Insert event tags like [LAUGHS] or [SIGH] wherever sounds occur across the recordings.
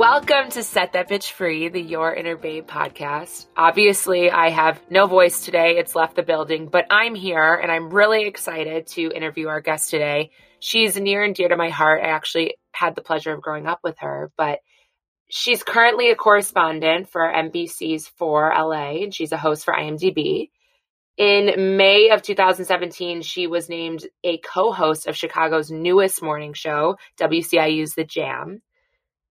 Welcome to Set That Bitch Free, the Your Inner Babe podcast. Obviously, I have no voice today. It's left the building, but I'm here and I'm really excited to interview our guest today. She's near and dear to my heart. I actually had the pleasure of growing up with her, but she's currently a correspondent for NBC's For LA and she's a host for IMDb. In May of 2017, she was named a co host of Chicago's newest morning show, WCIU's The Jam.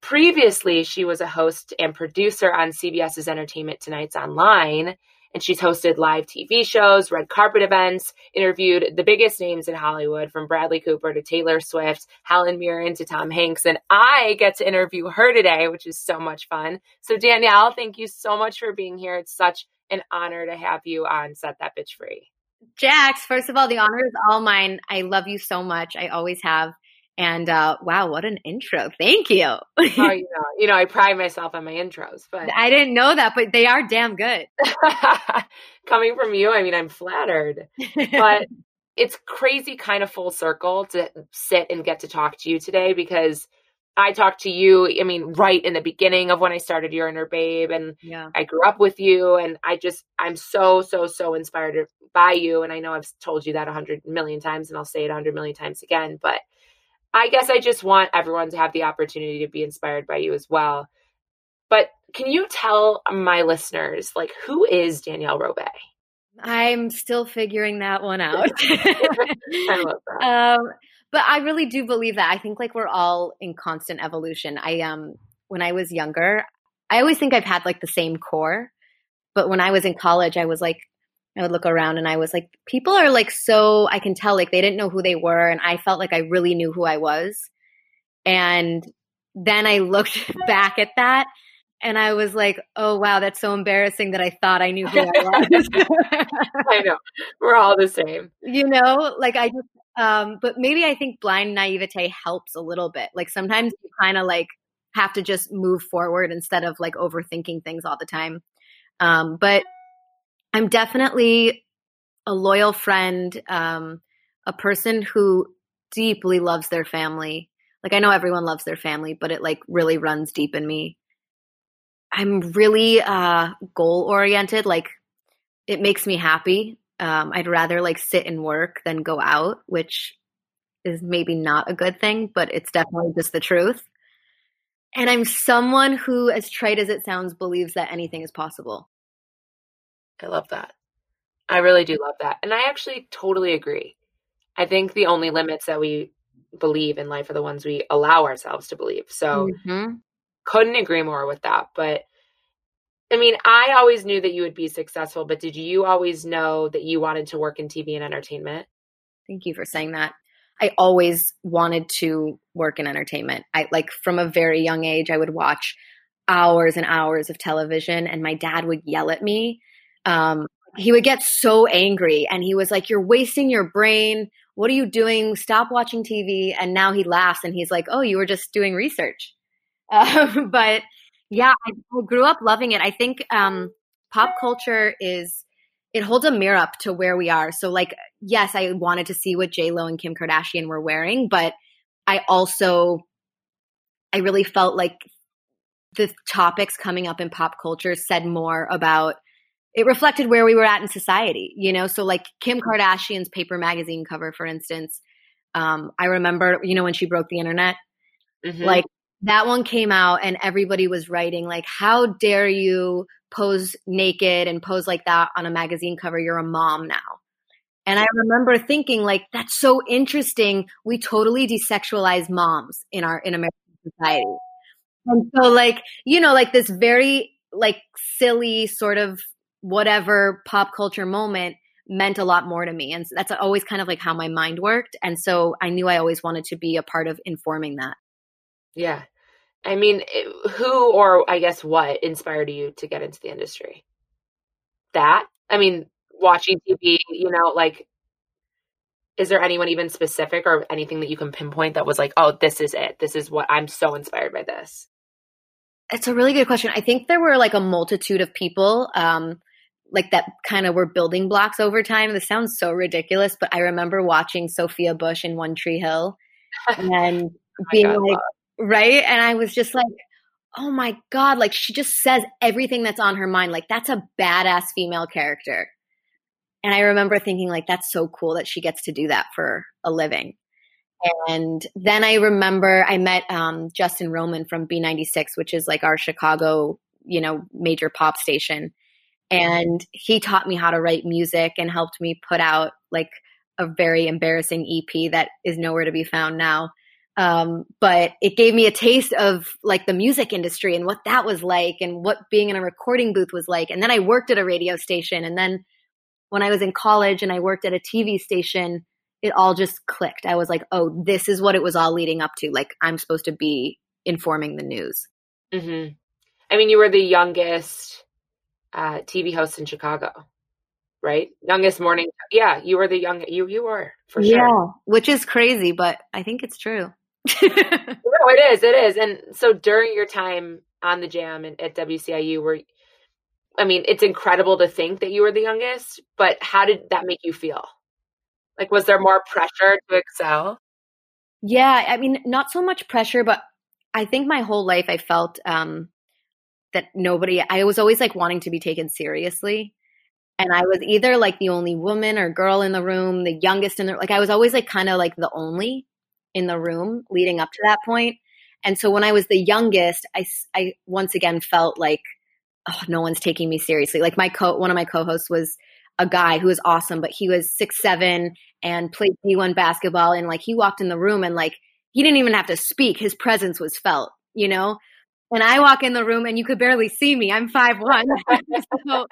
Previously, she was a host and producer on CBS's Entertainment Tonight's Online, and she's hosted live TV shows, red carpet events, interviewed the biggest names in Hollywood from Bradley Cooper to Taylor Swift, Helen Mirren to Tom Hanks. And I get to interview her today, which is so much fun. So, Danielle, thank you so much for being here. It's such an honor to have you on Set That Bitch Free. Jax, first of all, the honor is all mine. I love you so much. I always have. And uh, wow, what an intro! Thank you. oh, [LAUGHS] you know, you know, I pride myself on my intros, but I didn't know that, but they are damn good. [LAUGHS] Coming from you, I mean, I'm flattered. But [LAUGHS] it's crazy, kind of full circle to sit and get to talk to you today because I talked to you. I mean, right in the beginning of when I started Your Inner Babe, and yeah. I grew up with you, and I just I'm so so so inspired by you. And I know I've told you that a hundred million times, and I'll say it a hundred million times again, but I guess I just want everyone to have the opportunity to be inspired by you as well. But can you tell my listeners, like, who is Danielle Robay? I'm still figuring that one [LAUGHS] out. I love that. Um, but I really do believe that. I think like we're all in constant evolution. I um when I was younger, I always think I've had like the same core, but when I was in college, I was like I would look around and I was like, people are like so, I can tell like they didn't know who they were. And I felt like I really knew who I was. And then I looked [LAUGHS] back at that and I was like, oh, wow, that's so embarrassing that I thought I knew who I [LAUGHS] was. I know. We're all the same. You know, like I just, um, but maybe I think blind naivete helps a little bit. Like sometimes you kind of like have to just move forward instead of like overthinking things all the time. Um, but I'm definitely a loyal friend, um, a person who deeply loves their family. Like I know everyone loves their family, but it like really runs deep in me. I'm really uh, goal oriented. Like it makes me happy. Um, I'd rather like sit and work than go out, which is maybe not a good thing, but it's definitely just the truth. And I'm someone who, as trite as it sounds, believes that anything is possible. I love that. I really do love that. And I actually totally agree. I think the only limits that we believe in life are the ones we allow ourselves to believe. So mm-hmm. couldn't agree more with that. But I mean, I always knew that you would be successful, but did you always know that you wanted to work in TV and entertainment? Thank you for saying that. I always wanted to work in entertainment. I like from a very young age I would watch hours and hours of television and my dad would yell at me um, he would get so angry and he was like, You're wasting your brain. What are you doing? Stop watching TV. And now he laughs and he's like, Oh, you were just doing research. [LAUGHS] Um, but yeah, I, grew up loving it. I think um, pop culture is, it holds a mirror up to where we are. So, like, yes, I wanted to see what J Lo and Kim Kardashian were wearing, but I also, I really felt like the topics coming up in pop culture said more about it reflected where we were at in society, you know? So like Kim Kardashian's paper magazine cover, for instance, um, I remember, you know, when she broke the internet, mm-hmm. like that one came out and everybody was writing like, how dare you pose naked and pose like that on a magazine cover? You're a mom now. And I remember thinking like, that's so interesting. We totally desexualize moms in our, in American society. And so like, you know, like this very like silly sort of whatever pop culture moment meant a lot more to me. And that's always kind of like how my mind worked. And so I knew I always wanted to be a part of informing that. Yeah. I mean, who or I guess what inspired you to get into the industry? That? I mean, watching TV, you know, like, is there anyone even specific or anything that you can pinpoint that was like, oh, this is it? This is what I'm so inspired by this? It's a really good question. I think there were like a multitude of people. Um, like that kind of were building blocks over time. This sounds so ridiculous, but I remember watching Sophia Bush in One Tree Hill [LAUGHS] and being God, like, right? And I was just like, oh my God, like she just says everything that's on her mind. Like that's a badass female character. And I remember thinking, like, that's so cool that she gets to do that for a living. And then I remember I met um, Justin Roman from B96, which is like our Chicago, you know, major pop station. And he taught me how to write music and helped me put out like a very embarrassing EP that is nowhere to be found now. Um, but it gave me a taste of like the music industry and what that was like and what being in a recording booth was like. And then I worked at a radio station. And then when I was in college and I worked at a TV station, it all just clicked. I was like, oh, this is what it was all leading up to. Like, I'm supposed to be informing the news. Mm-hmm. I mean, you were the youngest uh, TV host in Chicago, right? Youngest morning. Yeah, you were the young. You you were for sure. Yeah, which is crazy, but I think it's true. [LAUGHS] no, it is. It is. And so during your time on the Jam and at WCIU, were I mean, it's incredible to think that you were the youngest, but how did that make you feel? Like, was there more pressure to excel? Yeah, I mean, not so much pressure, but I think my whole life I felt um, that nobody, I was always like wanting to be taken seriously. And I was either like the only woman or girl in the room, the youngest in the, like, I was always like kind of like the only in the room leading up to that point. And so when I was the youngest, I, I once again felt like, oh, no one's taking me seriously. Like my co, one of my co-hosts was a guy who was awesome, but he was six seven and played D1 basketball, and like he walked in the room and like he didn't even have to speak; his presence was felt, you know. And I walk in the room and you could barely see me. I'm five one, [LAUGHS] so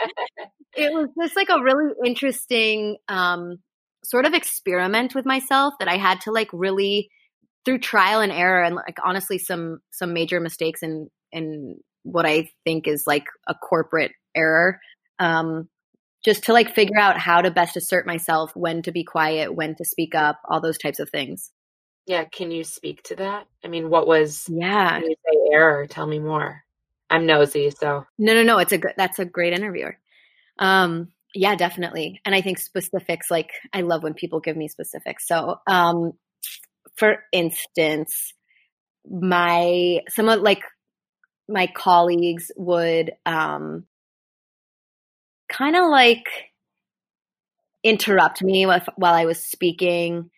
it was just like a really interesting um, sort of experiment with myself that I had to like really through trial and error and like honestly some some major mistakes in in what I think is like a corporate error. Um, just to like figure out how to best assert myself, when to be quiet, when to speak up, all those types of things. Yeah, can you speak to that? I mean, what was yeah? you say error? Tell me more. I'm nosy, so no, no, no. It's a good. That's a great interviewer. Um, yeah, definitely. And I think specifics. Like, I love when people give me specifics. So, um, for instance, my some of like my colleagues would um, kind of like interrupt me with, while I was speaking,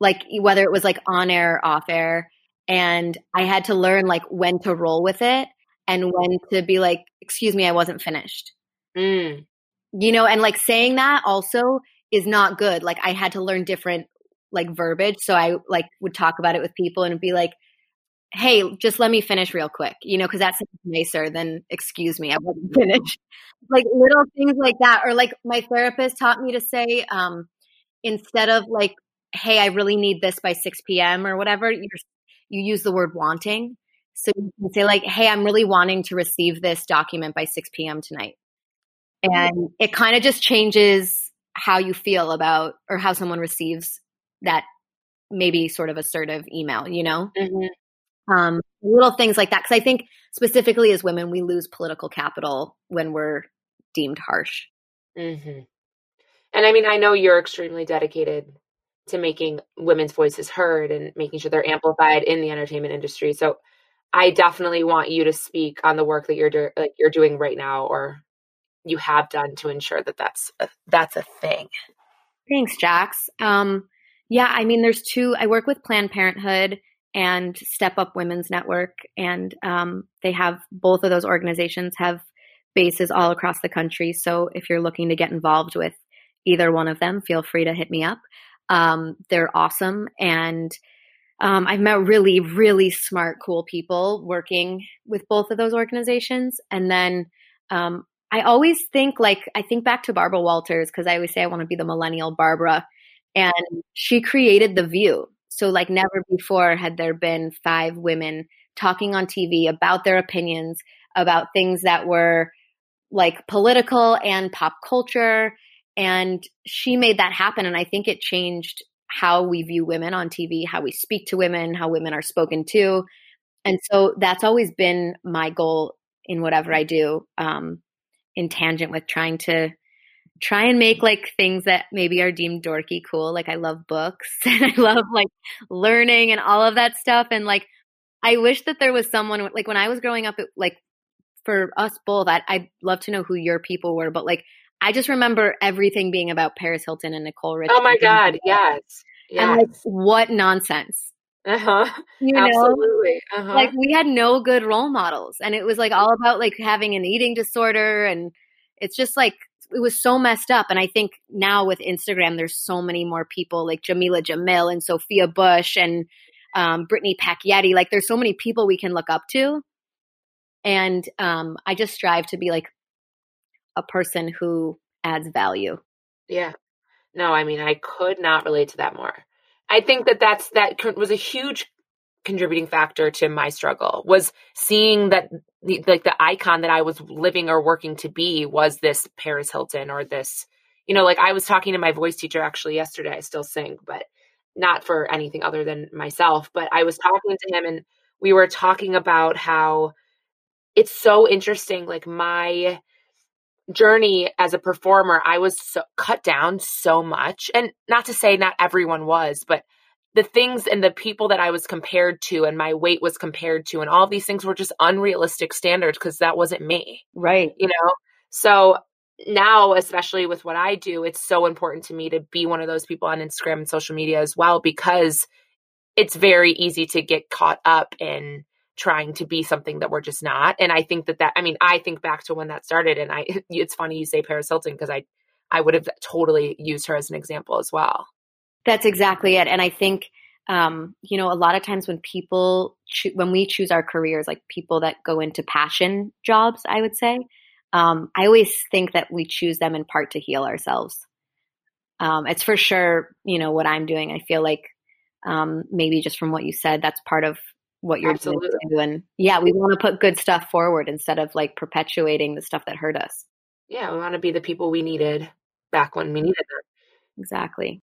like whether it was like on air or off air. And I had to learn like when to roll with it and when to be like, excuse me, I wasn't finished. Mm. You know, and like saying that also is not good. Like I had to learn different like verbiage. So I like would talk about it with people and be like, hey, just let me finish real quick, you know, because that's nicer than excuse me, I wasn't finished. [LAUGHS] like little things like that. Or like my therapist taught me to say, um, instead of like, hey, I really need this by 6 p.m. or whatever, you you use the word wanting. So you can say like, hey, I'm really wanting to receive this document by 6 p.m. tonight. And it kind of just changes how you feel about or how someone receives that maybe sort of assertive email, you know? Mm-hmm um, little things like that. Because I think specifically as women, we lose political capital when we're deemed harsh. Mm-hmm. And I mean, I know you're extremely dedicated to making women's voices heard and making sure they're amplified in the entertainment industry. So I definitely want you to speak on the work that you're do- like you're doing right now, or you have done to ensure that that's a, that's a thing. Thanks, Jax. Um, yeah, I mean, there's two. I work with Planned Parenthood and Step Up Women's Network. And um, they have both of those organizations have bases all across the country. So if you're looking to get involved with either one of them, feel free to hit me up. Um, they're awesome. And um, I've met really, really smart, cool people working with both of those organizations. And then um, I always think like, I think back to Barbara Walters because I always say I want to be the millennial Barbara. And she created The View. So, like, never before had there been five women talking on TV about their opinions about things that were like political and pop culture. And she made that happen. And I think it changed how we view women on TV, how we speak to women, how women are spoken to. And so that's always been my goal in whatever I do, um, in tangent with trying to try and make like things that maybe are deemed dorky cool. Like I love books [LAUGHS] and I love like learning and all of that stuff. And like I wish that there was someone like when I was growing up, it, like for us both, I'd, I'd love to know who your people were, but like I just remember everything being about Paris Hilton and Nicole Richie. Oh my god, yes, yes. And like, what nonsense. Uh huh. You know, Uh-huh. like we had no good role models, and it was like all about like having an eating disorder, and it's just like it was so messed up. And I think now with Instagram, there's so many more people like Jamila Jamil and Sophia Bush and um, Brittany Packnett. Like there's so many people we can look up to. And um, I just strive to be like a person who adds value. Yeah. No, I mean, I could not relate to that more. I think that that's that was a huge contributing factor to my struggle was seeing that the, like the icon that I was living or working to be was this Paris Hilton or this, you know, like I was talking to my voice teacher actually yesterday. I still sing, but not for anything other than myself. But I was talking to him and we were talking about how it's so interesting. Like my journey as a performer, I was so, cut down so much. And not to say not everyone was, but the things and the people that I was compared to and my weight was compared to and all these things were just unrealistic standards because that wasn't me. Right. You know? So now, especially with what I do, it's so important to me to be one of those people on Instagram and social media as well because it's very easy to get caught up in trying to be something that we're just not. And I think that that, I mean, I think back to when that started and I, [LAUGHS] it's funny you say Paris Hilton because I, I would have totally used her as an example as well. That's exactly it. And I think, um, you know, a lot of times when people, cho- when we choose our careers, like people that go into passion jobs, I would say, um, I always think that we choose them in part to heal ourselves. Um, it's for sure, you know, what I'm doing. I feel like um, maybe just from what you said, that's part of what you're Absolutely. doing. And yeah, we want to put good stuff forward instead of like perpetuating the stuff that hurt us. Yeah, we want to be the people we needed back when we needed them. Exactly.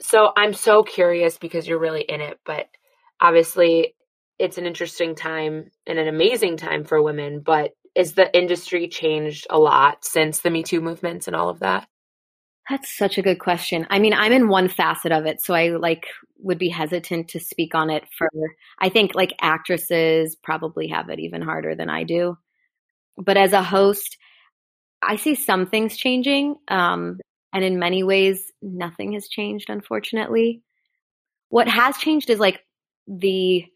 So I'm so curious because you're really in it, but obviously it's an interesting time and an amazing time for women, but is the industry changed a lot since the Me Too movements and all of that? That's such a good question. I mean, I'm in one facet of it, so I like would be hesitant to speak on it for I think like actresses probably have it even harder than I do. But as a host, I see some things changing. Um, and in many ways, nothing has changed, unfortunately. What has changed is like the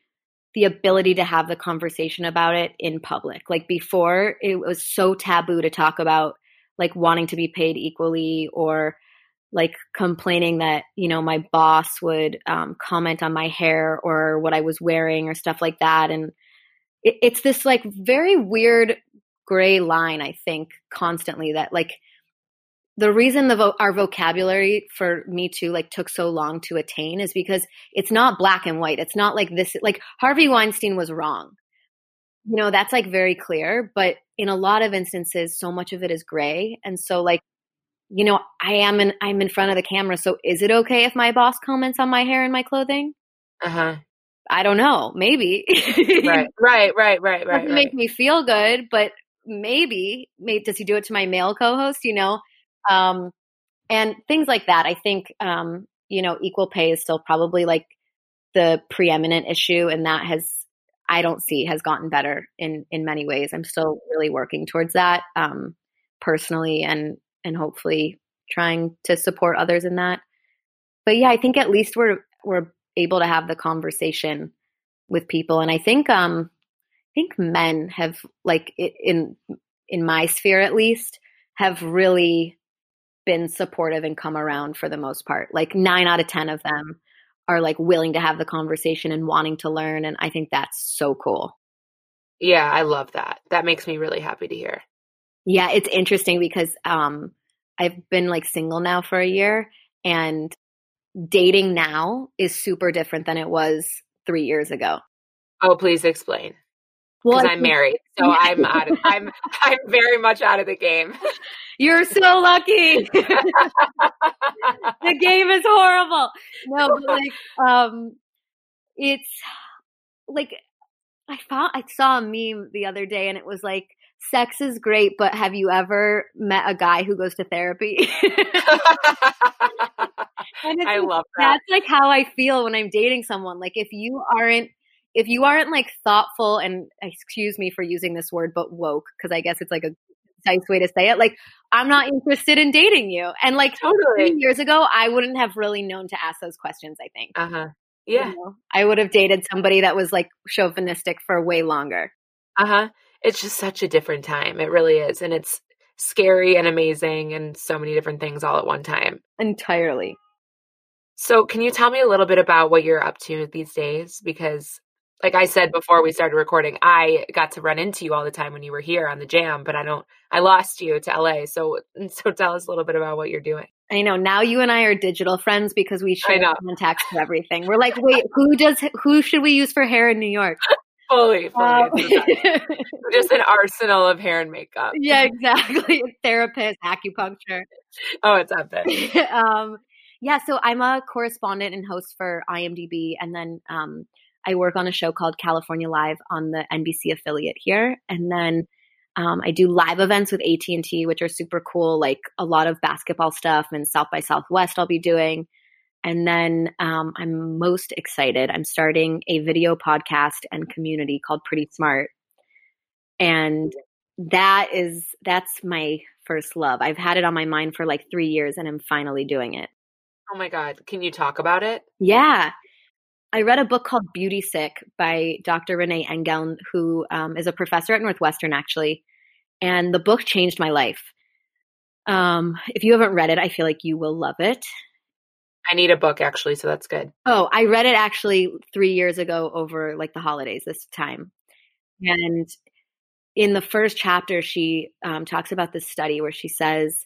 the ability to have the conversation about it in public. Like before, it was so taboo to talk about like wanting to be paid equally or like complaining that you know my boss would um, comment on my hair or what I was wearing or stuff like that, and it, it's this like very weird gray line. I think constantly that like the reason the vo- our vocabulary for me too like took so long to attain is because it's not black and white. It's not like this. Like Harvey Weinstein was wrong. You know that's like very clear, but in a lot of instances, so much of it is gray, and so like you know, I am in I'm in front of the camera, so is it okay if my boss comments on my hair and my clothing? Uh-huh. I don't know. Maybe. Right. [LAUGHS] right, right, right, right. Right. make me feel good, but maybe, maybe does he do it to my male co-host, you know? Um and things like that. I think um, you know, equal pay is still probably like the preeminent issue and that has I don't see has gotten better in in many ways. I'm still really working towards that um personally and and hopefully trying to support others in that. But yeah, I think at least we're we're able to have the conversation with people, and I think um I think men have like in in my sphere at least have really been supportive and come around for the most part. Like nine out of ten of them are like willing to have the conversation and wanting to learn, and I think that's so cool. Yeah, I love that. That makes me really happy to hear. Yeah, it's interesting because um, I've been like single now for a year and dating now is super different than it was three years ago. Oh, please explain. Because Well, I'm married, [LAUGHS] so I'm out. Of, I'm I'm very much out of the game. [LAUGHS] You're so lucky. [LAUGHS] the game is horrible. No, but like, um, it's like I found I saw a meme the other day, and it was like, "Sex is great, but have you ever met a guy who goes to therapy?" I like, love that. that's like how I feel when I'm dating someone. Like if you aren't if you aren't like thoughtful and excuse me for using this word, but woke, because I guess it's like a nice way to say it. Like, I'm not interested in dating you. And like totally years ago, I wouldn't have really known to ask those questions, I think. Uh huh. Yeah. You know? I would have dated somebody that was like chauvinistic for way longer. Uh huh. It's just such a different time. It really is. And it's scary and amazing and so many different things all at one time. Entirely. So, can you tell me a little bit about what you're up to these days? Because, like I said before we started recording, I got to run into you all the time when you were here on the jam, but I don't, I lost you to LA. So, [LAUGHS] so tell us a little bit about what you're doing. I know. Now you and I are digital friends because we share contacts for everything. We're like, wait, who does, who should we use for hair in New York? [LAUGHS] fully, fully. Um, just an arsenal of hair and makeup. [LAUGHS] Yeah, exactly. Therapist, acupuncture. Oh, it's epic. um, yeah, so I'm a correspondent and host for IMDb, and then um, I work on a show called California Live on the NBC affiliate here, and then um, I do live events with AT and T, which are super cool, like a lot of basketball stuff and South by Southwest. I'll be doing, and then um, I'm most excited. I'm starting a video podcast and community called Pretty Smart, and that is that's my first love. I've had it on my mind for like three years, and I'm finally doing it. Oh my God. Can you talk about it? Yeah. I read a book called Beauty Sick by Dr. Renee Engeln, who um, is a professor at Northwestern, actually. And the book changed my life. Um, if you haven't read it, I feel like you will love it. I need a book actually, so that's good. Oh, I read it actually three years ago over like the holidays this time. And in the first chapter, she um, talks about this study where she says,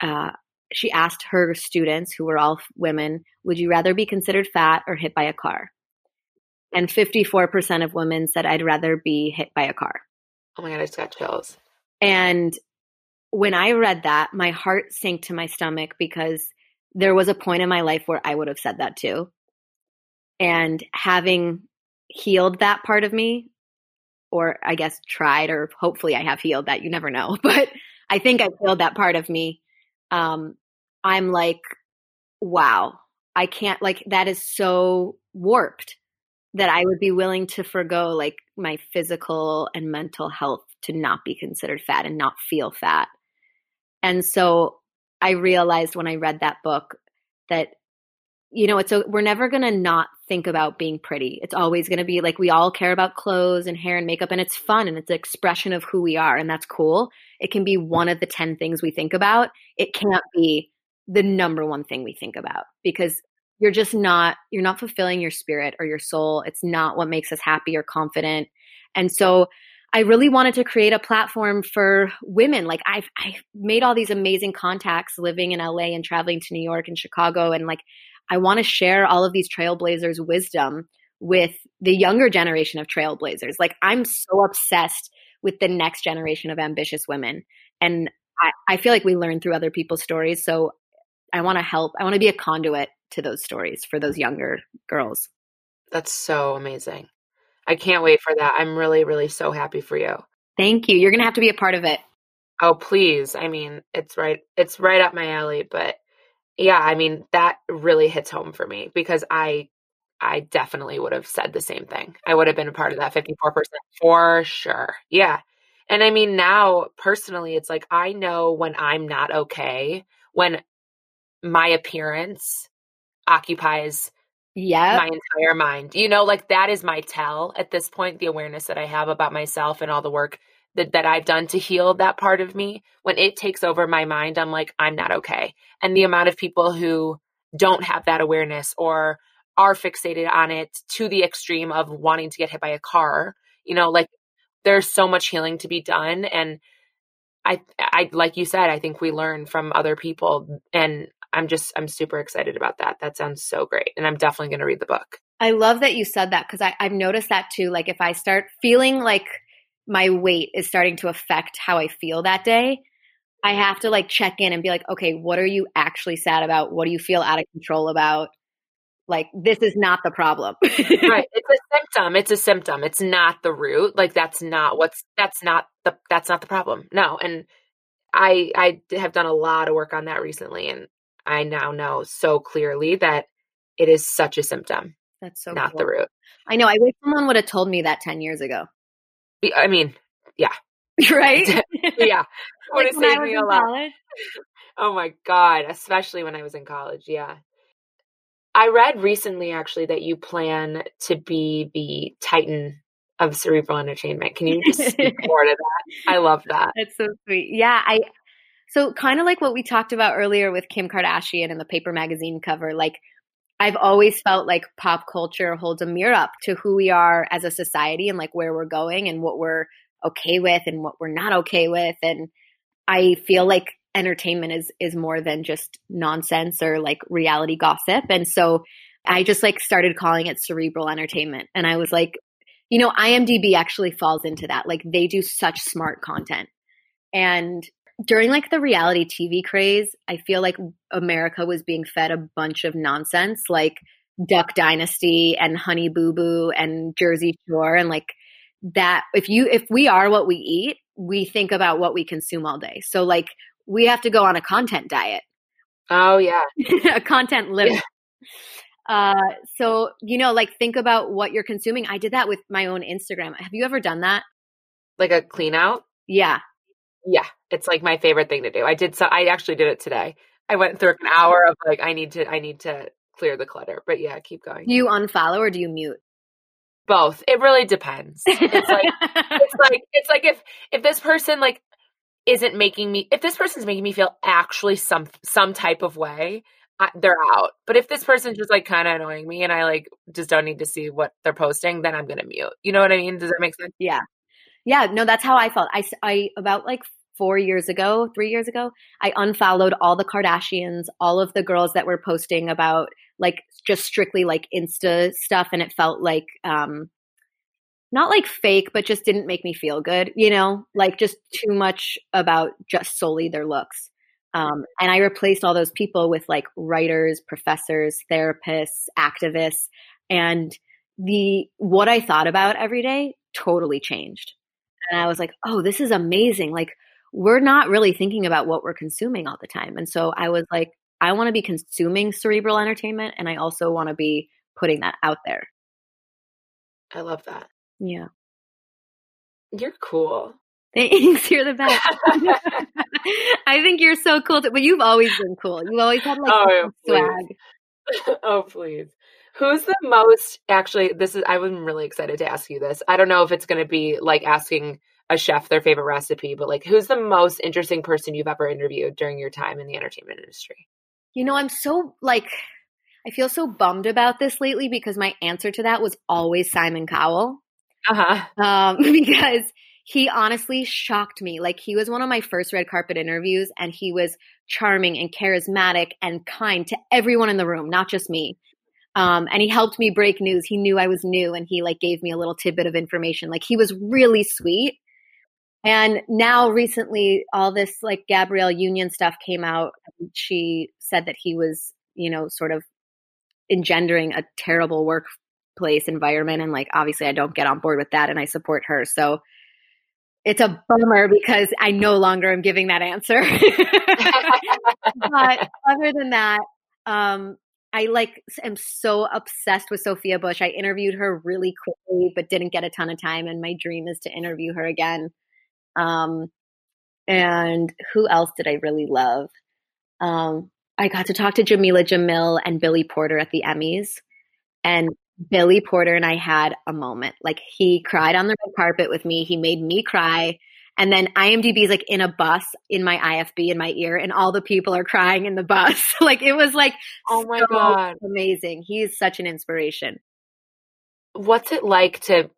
uh, she asked her students, who were all women, would you rather be considered fat or hit by a car? And 54% of women said, I'd rather be hit by a car. Oh my God, I just got chills. And when I read that, my heart sank to my stomach because there was a point in my life where I would have said that too. And having healed that part of me, or I guess tried, or hopefully I have healed that, you never know. [LAUGHS] But I think I've healed that part of me um, I'm like, wow, I can't, like, that is so warped that I would be willing to forego like my physical and mental health to not be considered fat and not feel fat. And so I realized when I read that book that you know, it's a, we're never going to not think about being pretty. It's always going to be like we all care about clothes and hair and makeup and it's fun and it's an expression of who we are and that's cool. It can be one of the 10 things we think about. It can't be the number one thing we think about because you're just not you're not fulfilling your spirit or your soul. It's not what makes us happy or confident. And so I really wanted to create a platform for women. Like I've I've made all these amazing contacts living in LA and traveling to New York and Chicago and like I want to share all of these trailblazers' wisdom with the younger generation of trailblazers. Like I'm so obsessed with the next generation of ambitious women. And I, I feel like we learn through other people's stories. So I want to help. I want to be a conduit to those stories for those younger girls. That's so amazing. I can't wait for that. I'm really, really so happy for you. Thank you. You're going to have to be a part of it. Oh, please. I mean, it's right it's right up my alley, but yeah, I mean, that really hits home for me because I I definitely would have said the same thing. I would have been a part of that 54% for sure. Yeah. And I mean, now personally, it's like I know when I'm not okay, when my appearance occupies yeah my entire mind. You know, like that is my tell at this point, the awareness that I have about myself and all the work that, that I've done to heal that part of me, when it takes over my mind, I'm like, I'm not okay. And the amount of people who don't have that awareness or are fixated on it to the extreme of wanting to get hit by a car, you know, like there's so much healing to be done. And I, I, like you said, I think we learn from other people and I'm just, I'm super excited about that. That sounds so great. And I'm definitely going to read the book. I love that you said that because I've noticed that too. Like if I start feeling like my weight is starting to affect how I feel that day, I have to like check in and be like, okay, what are you actually sad about? What do you feel out of control about? Like, this is not the problem. right. [LAUGHS] It's a symptom. It's a symptom. It's not the root. Like, that's not what's, that's not the, that's not the problem. No. And I, I have done a lot of work on that recently. And I now know so clearly that it is such a symptom. That's so not cool. the root. I know. I wish someone would have told me that 10 years ago. I mean, yeah. [LAUGHS] right? [LAUGHS] yeah, [LAUGHS] like when I was in college. Oh my god, especially when I was in college. Yeah. I read recently actually that you plan to be the titan of cerebral entertainment. Can you just speak more to that? I love that. That's so sweet. Yeah, I so kind of like what we talked about earlier with Kim Kardashian and the paper magazine cover, like I've always felt like pop culture holds a mirror up to who we are as a society and like where we're going and what we're okay with and what we're not okay with. And I feel like entertainment is is more than just nonsense or like reality gossip. And so I just like started calling it cerebral entertainment. And I was like you know IMDb actually falls into that. Like they do such smart content. And during like the reality TV craze, I feel like America was being fed a bunch of nonsense like Duck Dynasty and Honey Boo Boo and Jersey Shore and like that if you if we are what we eat, we think about what we consume all day. So like we have to go on a content diet. Oh yeah. [LAUGHS] a content limit. Uh so you know like think about what you're consuming. I did that with my own Instagram. Have you ever done that? Like a clean out? Yeah. Yeah. It's like my favorite thing to do. I did so I actually did it today. I went through an hour of like I need to I need to clear the clutter. But yeah, keep going. Do you unfollow or do you mute? Both. It really depends. It's like [LAUGHS] it's like it's like if if this person like isn't making me if this person's making me feel actually some some type of way I, they're out but if this person's just like kind of annoying me and i like just don't need to see what they're posting then i'm gonna mute you know what i mean does that make sense yeah yeah no that's how i felt i, I about like four years ago three years ago i unfollowed all the kardashians all of the girls that were posting about like just strictly like insta stuff and it felt like um not like fake, but just didn't make me feel good, you know, like just too much about just solely their looks. Um, and I replaced all those people with like writers, professors, therapists, activists, and the what I thought about every day totally changed. And I was like, oh, this is amazing. Like we're not really thinking about what we're consuming all the time. And so I was like, I want to be consuming cerebral entertainment, and I also want to be putting that out there. i love that Yeah. you're cool [LAUGHS] Thanks. You're the best. [LAUGHS] [LAUGHS] I think you're so cool. But you've always been cool. You've always had like Oh, swag. oh please who's the most actually this is i'm really excited to ask you this i don't know if it's going to be like asking a chef their favorite recipe but like who's the most interesting person you've ever interviewed during your time in the entertainment industry You know, I'm so like, I feel so bummed about this lately because my answer to that was always Simon Cowell. uh-huh Um, [LAUGHS] because he honestly shocked me. Like he was one of my first red carpet interviews and he was charming and charismatic and kind to everyone in the room, not just me. Um, and he helped me break news. He knew I was new and he like gave me a little tidbit of information. Like he was really sweet. And now recently all this like Gabrielle Union stuff came out. She said that he was, you know, sort of engendering a terrible workplace environment and like obviously I don't get on board with that and I support her. So it's a bummer because I no longer am giving that answer. [LAUGHS] but other than that, um, I like am so obsessed with Sophia Bush. I interviewed her really quickly, but didn't get a ton of time. And my dream is to interview her again. Um, and who else did I really love? Um, I got to talk to Jamila Jamil and Billy Porter at the Emmys, and Billy Porter and I had a moment. Like he cried on the red carpet with me. He made me cry. And then IMDb is like in a bus in my IFB in my ear, and all the people are crying in the bus. [LAUGHS] like it was like oh my so god amazing. He's such an inspiration. what's it like to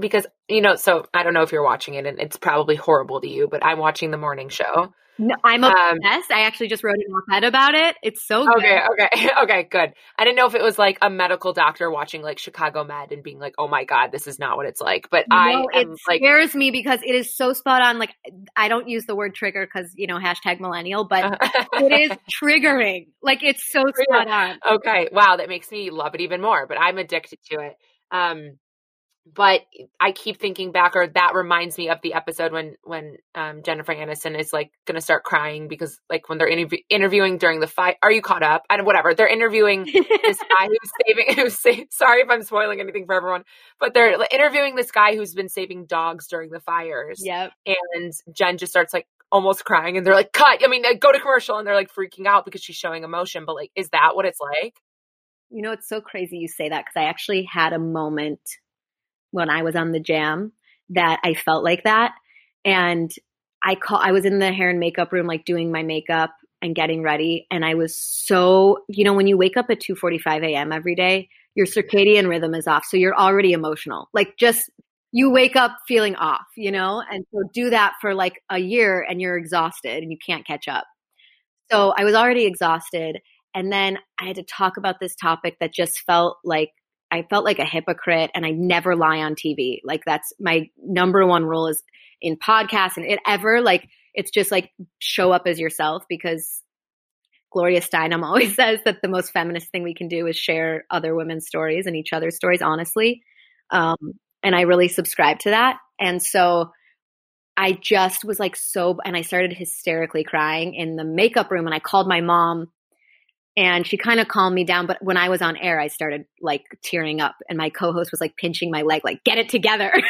because you know so i don't know if you're watching it and it's probably horrible to you but i'm watching the morning show No, I'm Um, obsessed. I actually just wrote an op-ed about it. It's so good. okay okay [LAUGHS] okay good i didn't know if it was like a medical doctor watching like chicago med and being like oh my god this is not what it's like but i No, am it like scares me because it is so spot on. Like I don't use the word trigger because you know hashtag millennial, but it is [LAUGHS] triggering. Like it's so spot on. okay wow that makes me love it even more but i'm addicted to it um but I keep thinking back, or that reminds me of the episode when when um, Jennifer Aniston is like going to start crying because like when they're interview- interviewing during the fight. Are you caught up? And whatever they're interviewing [LAUGHS] this guy who's saving. [LAUGHS] Who's sa- sorry if I'm spoiling anything for everyone, but they're interviewing this guy who's been saving dogs during the fires. Yep. And Jen just starts like almost crying, and they're like, "Cut!" I mean, go to commercial, and they're like freaking out because she's showing emotion. But like, is that what it's like? You know, it's so crazy you say that because I actually had a moment when I was on the jam that I felt like that. And I call I was in the hair and makeup room like doing my makeup and getting ready and I was so, you know, when you wake up at 2:45 a.m. every day, your circadian rhythm is off. So you're already emotional. Like just you wake up feeling off, you know? And so do that for like a year and you're exhausted and you can't catch up. So I was already exhausted and then I had to talk about this topic that just felt like I felt like a hypocrite and I never lie on TV. Like that's my number one rule is in podcasts and it ever like it's just like show up as yourself because Gloria Steinem [LAUGHS] always says that the most feminist thing we can do is share other women's stories and each other's stories honestly. Um, and I really subscribe to that. And so I just was like so and I started hysterically crying in the makeup room and I called my mom and she kind of calmed me down but when i was on air i started like tearing up and my co-host was like pinching my leg like get it together. [LAUGHS]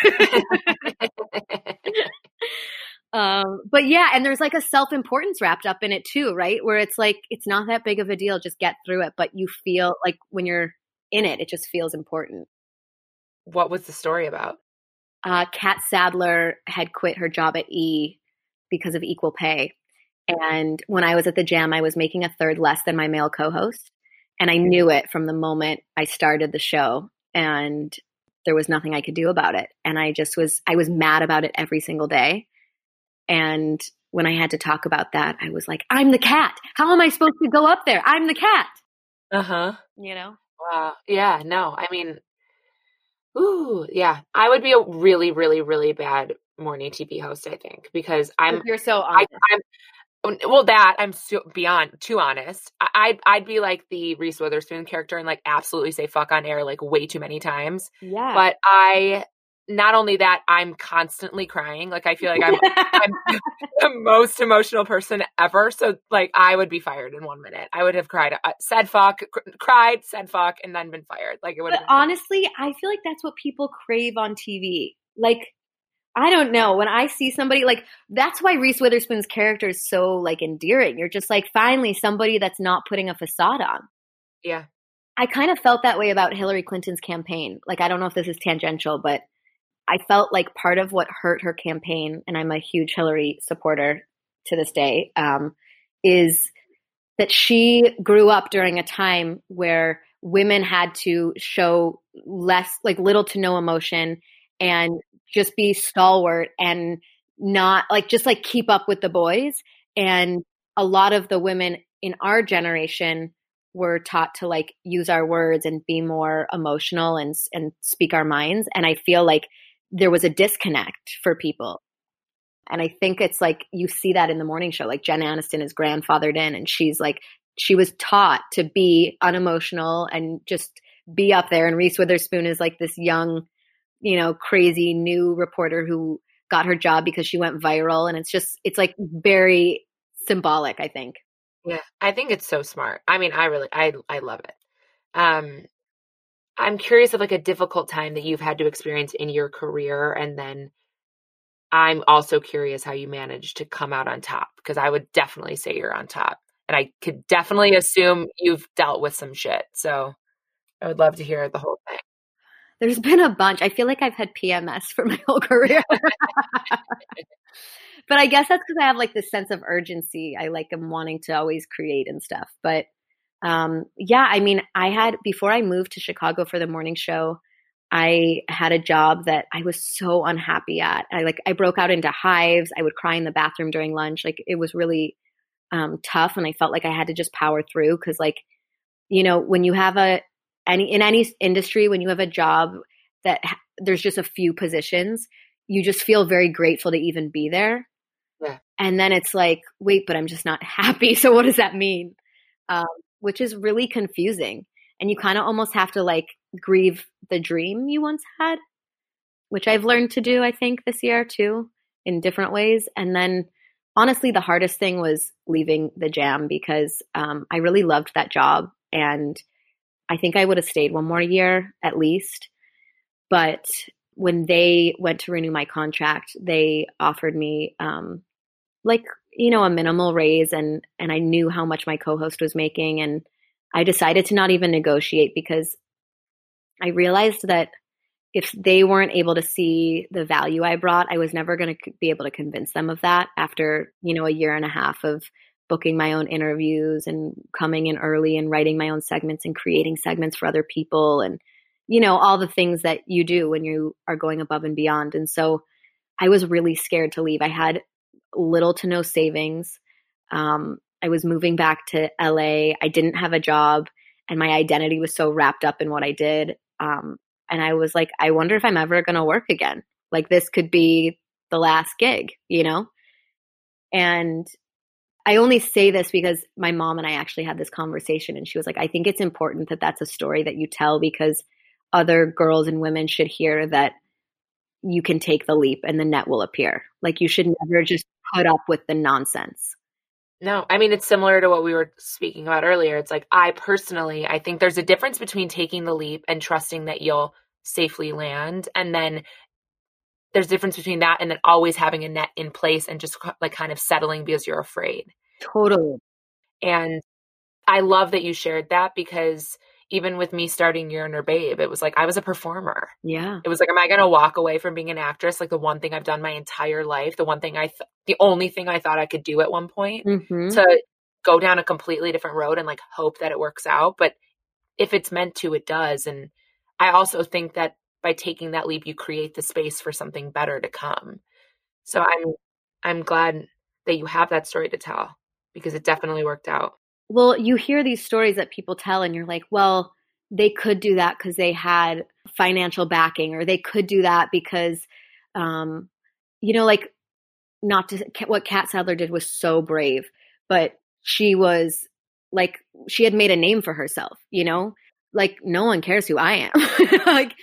Um, but yeah and there's like a self-importance wrapped up in it too right? Where it's like it's not that big of a deal just get through it but you feel like when you're in it it just feels important. What was the story about? Uh, Catt Sadler had quit her job at E because of equal pay and when I was at the jam, I was making a third less than my male co host. And I knew it from the moment I started the show. And there was nothing I could do about it. And I just was, I was mad about it every single day. And when I had to talk about that, I was like, I'm the cat. How am I supposed to go up there? I'm the cat. Uh huh. You know? Wow. Yeah. No, I mean, ooh, yeah. I would be a really, really, really bad morning TV host, I think, because I'm, you're so honest. I, I'm, well that i'm so beyond too honest i'd i'd be like the reese witherspoon character and like absolutely say fuck on air like way too many times. Yeah. But i not only that i'm constantly crying like i feel like i'm [LAUGHS] i'm the most emotional person ever so like i would be fired in one minute. I would have cried uh, said fuck cr- cried said fuck and then been fired. Like it would honestly i feel like that's what people crave on tv like I don't know. When I see somebody like that's why Reese Witherspoon's character is so like endearing. You're just like finally somebody that's not putting a facade on. Yeah. I kind of felt that way about Hillary Clinton's campaign. Like I don't know if this is tangential, but I felt like part of what hurt her campaign, and I'm a huge Hillary supporter to this day, um, is that she grew up during a time where women had to show less, like little to no emotion and just be stalwart and not like just like keep up with the boys. And a lot of the women in our generation were taught to like use our words and be more emotional and and speak our minds. And i feel like there was a disconnect for people. And i think it's like you see that in the morning show like jen aniston is grandfathered in and she's like she was taught to be unemotional and just be up there. And reese witherspoon is like this young you know, crazy new reporter who got her job because she went viral. And it's just, it's like very symbolic, I think. Yeah, I think it's so smart. I mean, I really, I, I love it. Um, I'm curious of like a difficult time that you've had to experience in your career, and then I'm also curious how you managed to come out on top because I would definitely say you're on top, and I could definitely assume you've dealt with some shit. So I would love to hear the whole thing. There's been a bunch. I feel like I've had PMS for my whole career. [LAUGHS] but I guess that's because I have like this sense of urgency. I like am wanting to always create and stuff. But um, yeah, I mean, I had before I moved to Chicago for the morning show, I had a job that I was so unhappy at. I like I broke out into hives. I would cry in the bathroom during lunch. Like it was really um, tough, and I felt like I had to just power through because like you know when you have a any in any industry when you have a job that there's just a few positions you just feel very grateful to even be there yeah. and then it's like wait but i'm just not [LAUGHS] happy so what does that mean um, which is really confusing and you kind of almost have to like grieve the dream you once had which I've learned to do, I think, this year too, in different ways. And then honestly, the hardest thing was leaving the jam because um, I really loved that job. And I think I would have stayed one more year at least. But when they went to renew my contract, they offered me um, like you know a minimal raise, and and I knew how much my co-host was making, and I decided to not even negotiate because I realized that if they weren't able to see the value I brought, I was never going to be able to convince them of that after, you know, a year and a half of booking my own interviews and coming in early and writing my own segments and creating segments for other people and you know all the things that you do when you are going above and beyond. And so I was really scared to leave. I had little to no savings. Um, I was moving back to LA. I didn't have a job and my identity was so wrapped up in what I did. Um, and I was like, I wonder if I'm ever going to work again. Like this could be the last gig, you know? And I only say this because my mom and I actually had this conversation and she was like, I think it's important that that's a story that you tell because other girls and women should hear that you can take the leap and the net will appear. Like you should never just put up with the nonsense. No, I mean it's similar to what we were speaking about earlier. It's like I personally, I think there's a difference between taking the leap and trusting that you'll safely land and then there's a difference between that and then always having a net in place and just like kind of settling because you're afraid. Totally. And I love that you shared that because even with me starting Your Inner Babe, it was like I was a performer. Yeah. It was like, am I going to walk away from being an actress? Like the one thing I've done my entire life, the one thing I, th- the only thing I thought I could do at one point mm-hmm. to go down a completely different road and like hope that it works out. But if it's meant to, it does. And I also think that by taking that leap, you create the space for something better to come. So I'm, I'm glad that you have that story to tell because it definitely worked out. Well, you hear these stories that people tell, and you're like, well, they could do that because they had financial backing, or they could do that because, um, you know, like not to what Catt Sadler did was so brave, but she was like she had made a name for herself, you know, like no one cares who I am, [LAUGHS] like.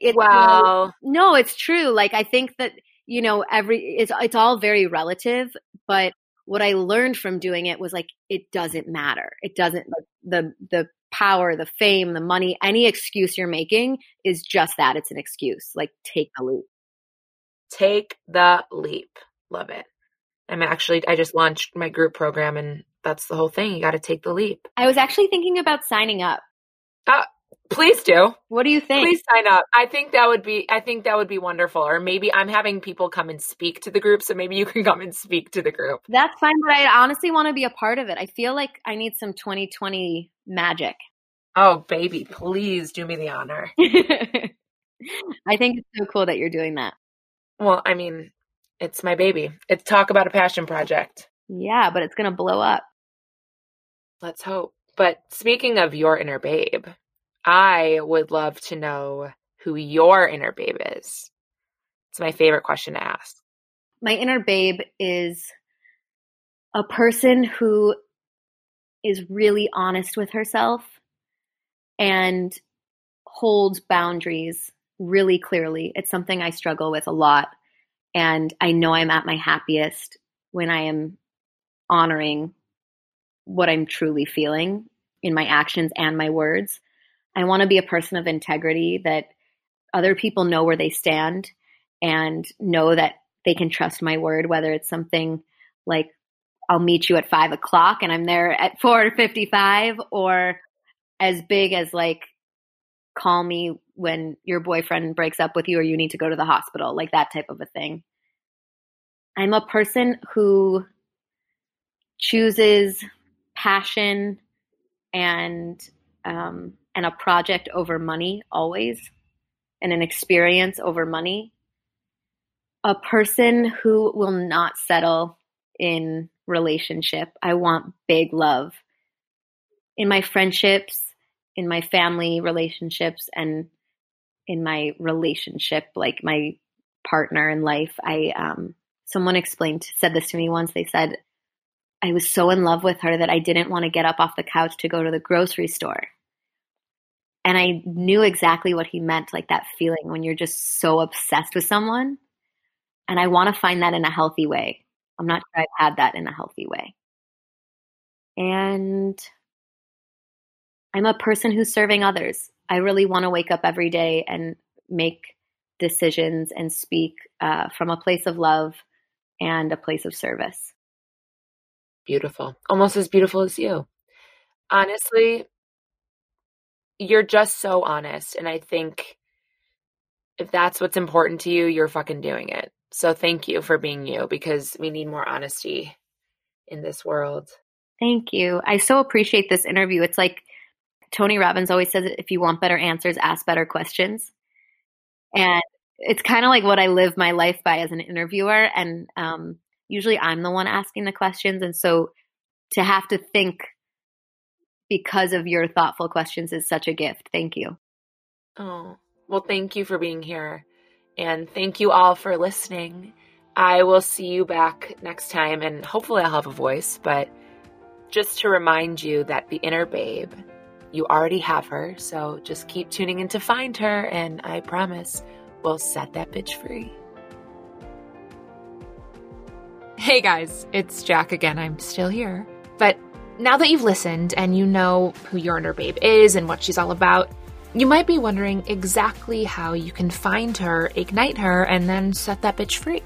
It, wow. no, it's true. Like I think that you know every it's it's all very relative, but what I learned from doing it was like it doesn't matter. It doesn't like the the power, the fame, the money, any excuse you're making is just that. It's an excuse. Like take the leap. Take the leap. Love it. I'm actually I just launched my group program and that's the whole thing. You got to take the leap. I was actually thinking about signing up. Uh, Please do. What do you think? Please sign up. I think that would be I think that would be wonderful. Or maybe I'm having people come and speak to the group, so maybe you can come and speak to the group. That's fine, but I honestly want to be a part of it. I feel like I need some 2020 magic. Oh, baby, please do me the honor. [LAUGHS] I think it's so cool that you're doing that. Well, I mean, it's my baby. It's talk about a passion project. Yeah, but it's going to blow up. Let's hope. But speaking of your inner babe, I would love to know who your inner babe is. It's my favorite question to ask. My inner babe is a person who is really honest with herself and holds boundaries really clearly. It's something I struggle with a lot. And I know I'm at my happiest when I am honoring what I'm truly feeling in my actions and my words. I want to be a person of integrity that other people know where they stand and know that they can trust my word, whether it's something like I'll meet you at five o'clock and I'm there at four fifty five, or as big as like call me when your boyfriend breaks up with you or you need to go to the hospital, like that type of a thing. I'm a person who chooses passion and um, and a project over money always, and an experience over money. A person who will not settle in relationship. I want big love. In my friendships, in my family relationships, and in my relationship, like my partner in life, I um, someone explained said this to me once. They said I was so in love with her that I didn't want to get up off the couch to go to the grocery store And I knew exactly what he meant, like that feeling when you're just so obsessed with someone. And I want to find that in a healthy way. I'm not sure I've had that in a healthy way. And I'm a person who's serving others. I really want to wake up every day and make decisions and speak uh, from a place of love and a place of service. Beautiful. Almost as beautiful as you. Honestly, you're just so honest. And I think if that's what's important to you, you're fucking doing it. So thank you for being you because we need more honesty in this world. Thank you. I so appreciate this interview. It's like Tony Robbins always says if you want better answers, ask better questions. And it's kind of like what I live my life by as an interviewer. And um, usually I'm the one asking the questions. And so to have to think because of your thoughtful questions is such a gift. Thank you. Oh, well, thank you for being here. And thank you all for listening. I will see you back next time, and hopefully, I'll have a voice. But just to remind you that the inner babe, you already have her. So just keep tuning in to find her, and I promise we'll set that bitch free. Hey guys, it's Jack again. I'm still here. But now that you've listened and you know who your inner babe is and what she's all about, you might be wondering exactly how you can find her, ignite her, and then set that bitch free.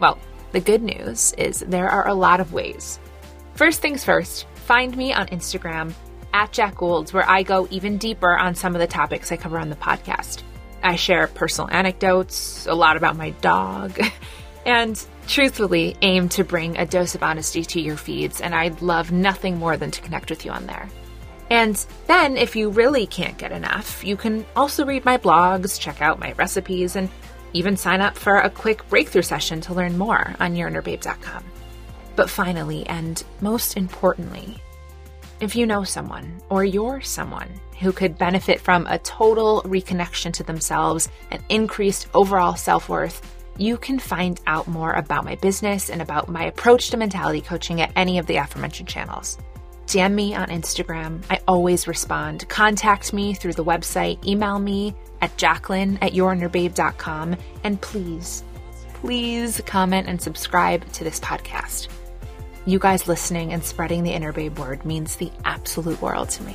Well, the good news is there are a lot of ways. First things first, find me on Instagram at Jack Goulds, where I go even deeper on some of the topics I cover on the podcast. I share personal anecdotes, a lot about my dog, [LAUGHS] and truthfully aim to bring a dose of honesty to your feeds, and I'd love nothing more than to connect with you on there. And then, if you really can't get enough, you can also read my blogs, check out my recipes, and even sign up for a quick breakthrough session to learn more on yourinnerbabe.com. But finally, and most importantly, if you know someone or you're someone who could benefit from a total reconnection to themselves and increased overall self worth, you can find out more about my business and about my approach to mentality coaching at any of the aforementioned channels. DM me on Instagram. I always respond. Contact me through the website. Email me at jacqueline at yourinnerbabe.com. And please, please comment and subscribe to this podcast. You guys listening and spreading the Inner Babe word means the absolute world to me.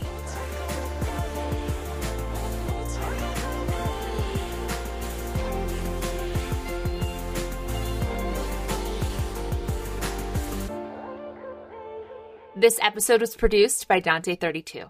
This episode was produced by Dante32.